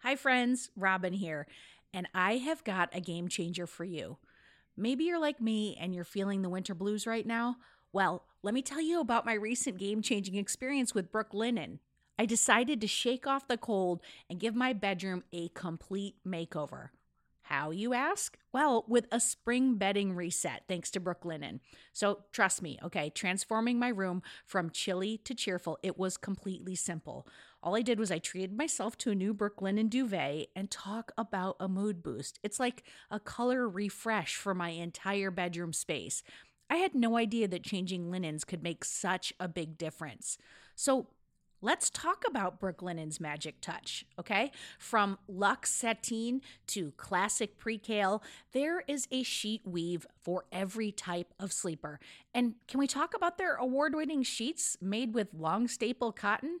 Hi, friends. Robin here. And I have got a game changer for you. Maybe you're like me and you're feeling the winter blues right now. Well, let me tell you about my recent game changing experience with Brooklinen. I decided to shake off the cold and give my bedroom a complete makeover. How, you ask? Well, with a spring bedding reset, thanks to Brooklinen. So trust me, okay, transforming my room from chilly to cheerful, it was completely simple. All I did was I treated myself to a new Brooklinen duvet and talk about a mood boost. It's like a color refresh for my entire bedroom space. I had no idea that changing linens could make such a big difference. So Let's talk about Brooklinen's magic touch, okay? From luxe sateen to classic percale, there is a sheet weave for every type of sleeper. And can we talk about their award winning sheets made with long staple cotton?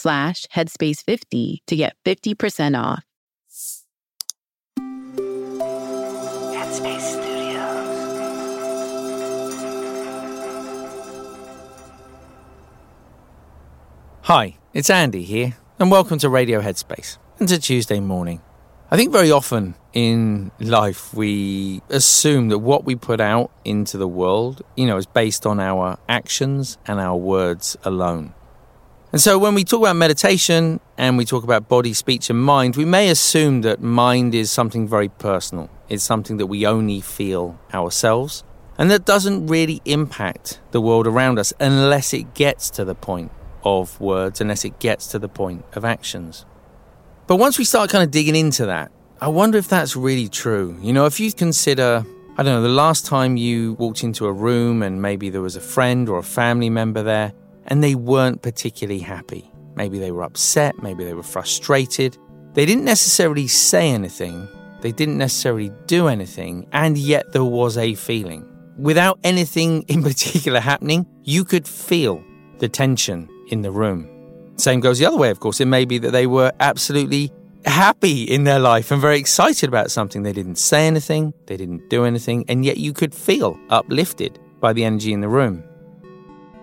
slash headspace50 to get 50% off. Headspace Studios. Hi, it's Andy here, and welcome to Radio Headspace and to Tuesday morning. I think very often in life we assume that what we put out into the world, you know, is based on our actions and our words alone. And so when we talk about meditation and we talk about body, speech, and mind, we may assume that mind is something very personal. It's something that we only feel ourselves and that doesn't really impact the world around us unless it gets to the point of words, unless it gets to the point of actions. But once we start kind of digging into that, I wonder if that's really true. You know, if you consider, I don't know, the last time you walked into a room and maybe there was a friend or a family member there and they weren't particularly happy. Maybe they were upset, maybe they were frustrated. They didn't necessarily say anything, they didn't necessarily do anything, and yet there was a feeling. Without anything in particular happening, you could feel the tension in the room. Same goes the other way, of course. It may be that they were absolutely happy in their life and very excited about something. They didn't say anything, they didn't do anything, and yet you could feel uplifted by the energy in the room.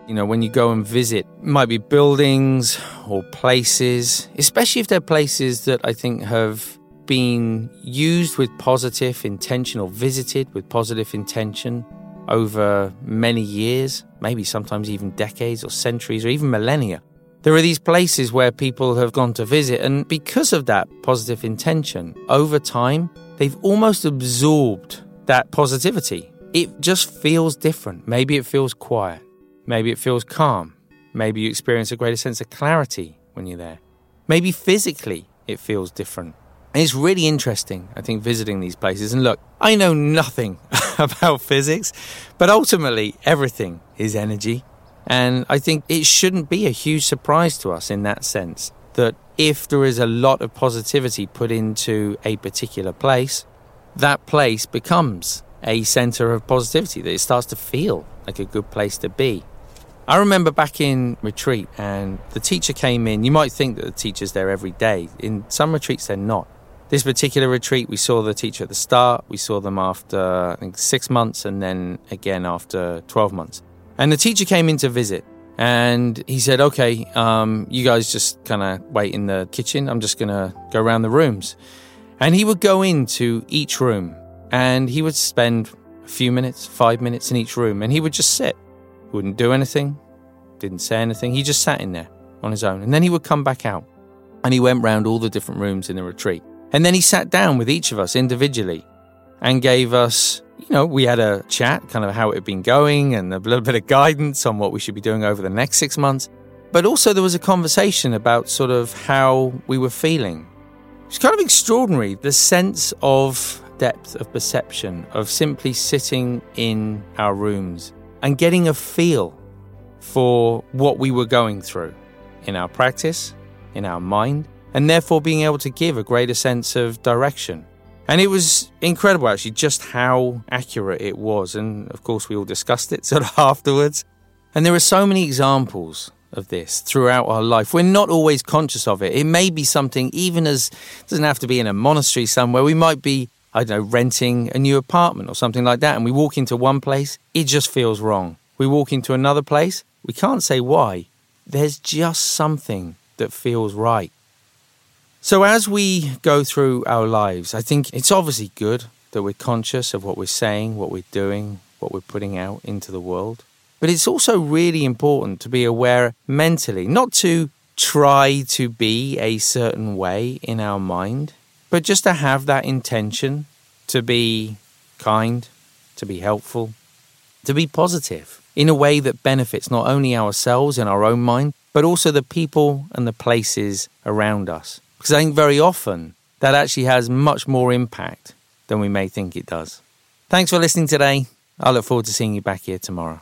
You know, when you go and visit, might be buildings or places, especially if they're places that I think have been used with positive intention or visited with positive intention over many years, maybe sometimes even decades or centuries or even millennia. There are these places where people have gone to visit, and because of that positive intention, over time, they've almost absorbed that positivity. It just feels different. Maybe it feels quiet. Maybe it feels calm. Maybe you experience a greater sense of clarity when you're there. Maybe physically it feels different. And it's really interesting, I think, visiting these places. And look, I know nothing about physics, but ultimately, everything is energy. And I think it shouldn't be a huge surprise to us in that sense that if there is a lot of positivity put into a particular place, that place becomes a center of positivity, that it starts to feel like a good place to be. I remember back in retreat and the teacher came in. You might think that the teacher's there every day. In some retreats, they're not. This particular retreat, we saw the teacher at the start, we saw them after I think six months, and then again after 12 months. And the teacher came in to visit and he said, Okay, um, you guys just kind of wait in the kitchen. I'm just going to go around the rooms. And he would go into each room and he would spend a few minutes, five minutes in each room, and he would just sit wouldn't do anything, didn't say anything. He just sat in there on his own. And then he would come back out and he went round all the different rooms in the retreat. And then he sat down with each of us individually and gave us, you know, we had a chat, kind of how it had been going and a little bit of guidance on what we should be doing over the next six months. But also there was a conversation about sort of how we were feeling. It's kind of extraordinary, the sense of depth of perception of simply sitting in our rooms and getting a feel for what we were going through in our practice, in our mind, and therefore being able to give a greater sense of direction. And it was incredible, actually, just how accurate it was. And of course, we all discussed it sort of afterwards. And there are so many examples of this throughout our life. We're not always conscious of it. It may be something, even as it doesn't have to be in a monastery somewhere. We might be I don't know, renting a new apartment or something like that, and we walk into one place, it just feels wrong. We walk into another place, we can't say why. There's just something that feels right. So, as we go through our lives, I think it's obviously good that we're conscious of what we're saying, what we're doing, what we're putting out into the world. But it's also really important to be aware mentally, not to try to be a certain way in our mind, but just to have that intention to be kind, to be helpful, to be positive in a way that benefits not only ourselves in our own mind, but also the people and the places around us. Because I think very often that actually has much more impact than we may think it does. Thanks for listening today. I look forward to seeing you back here tomorrow.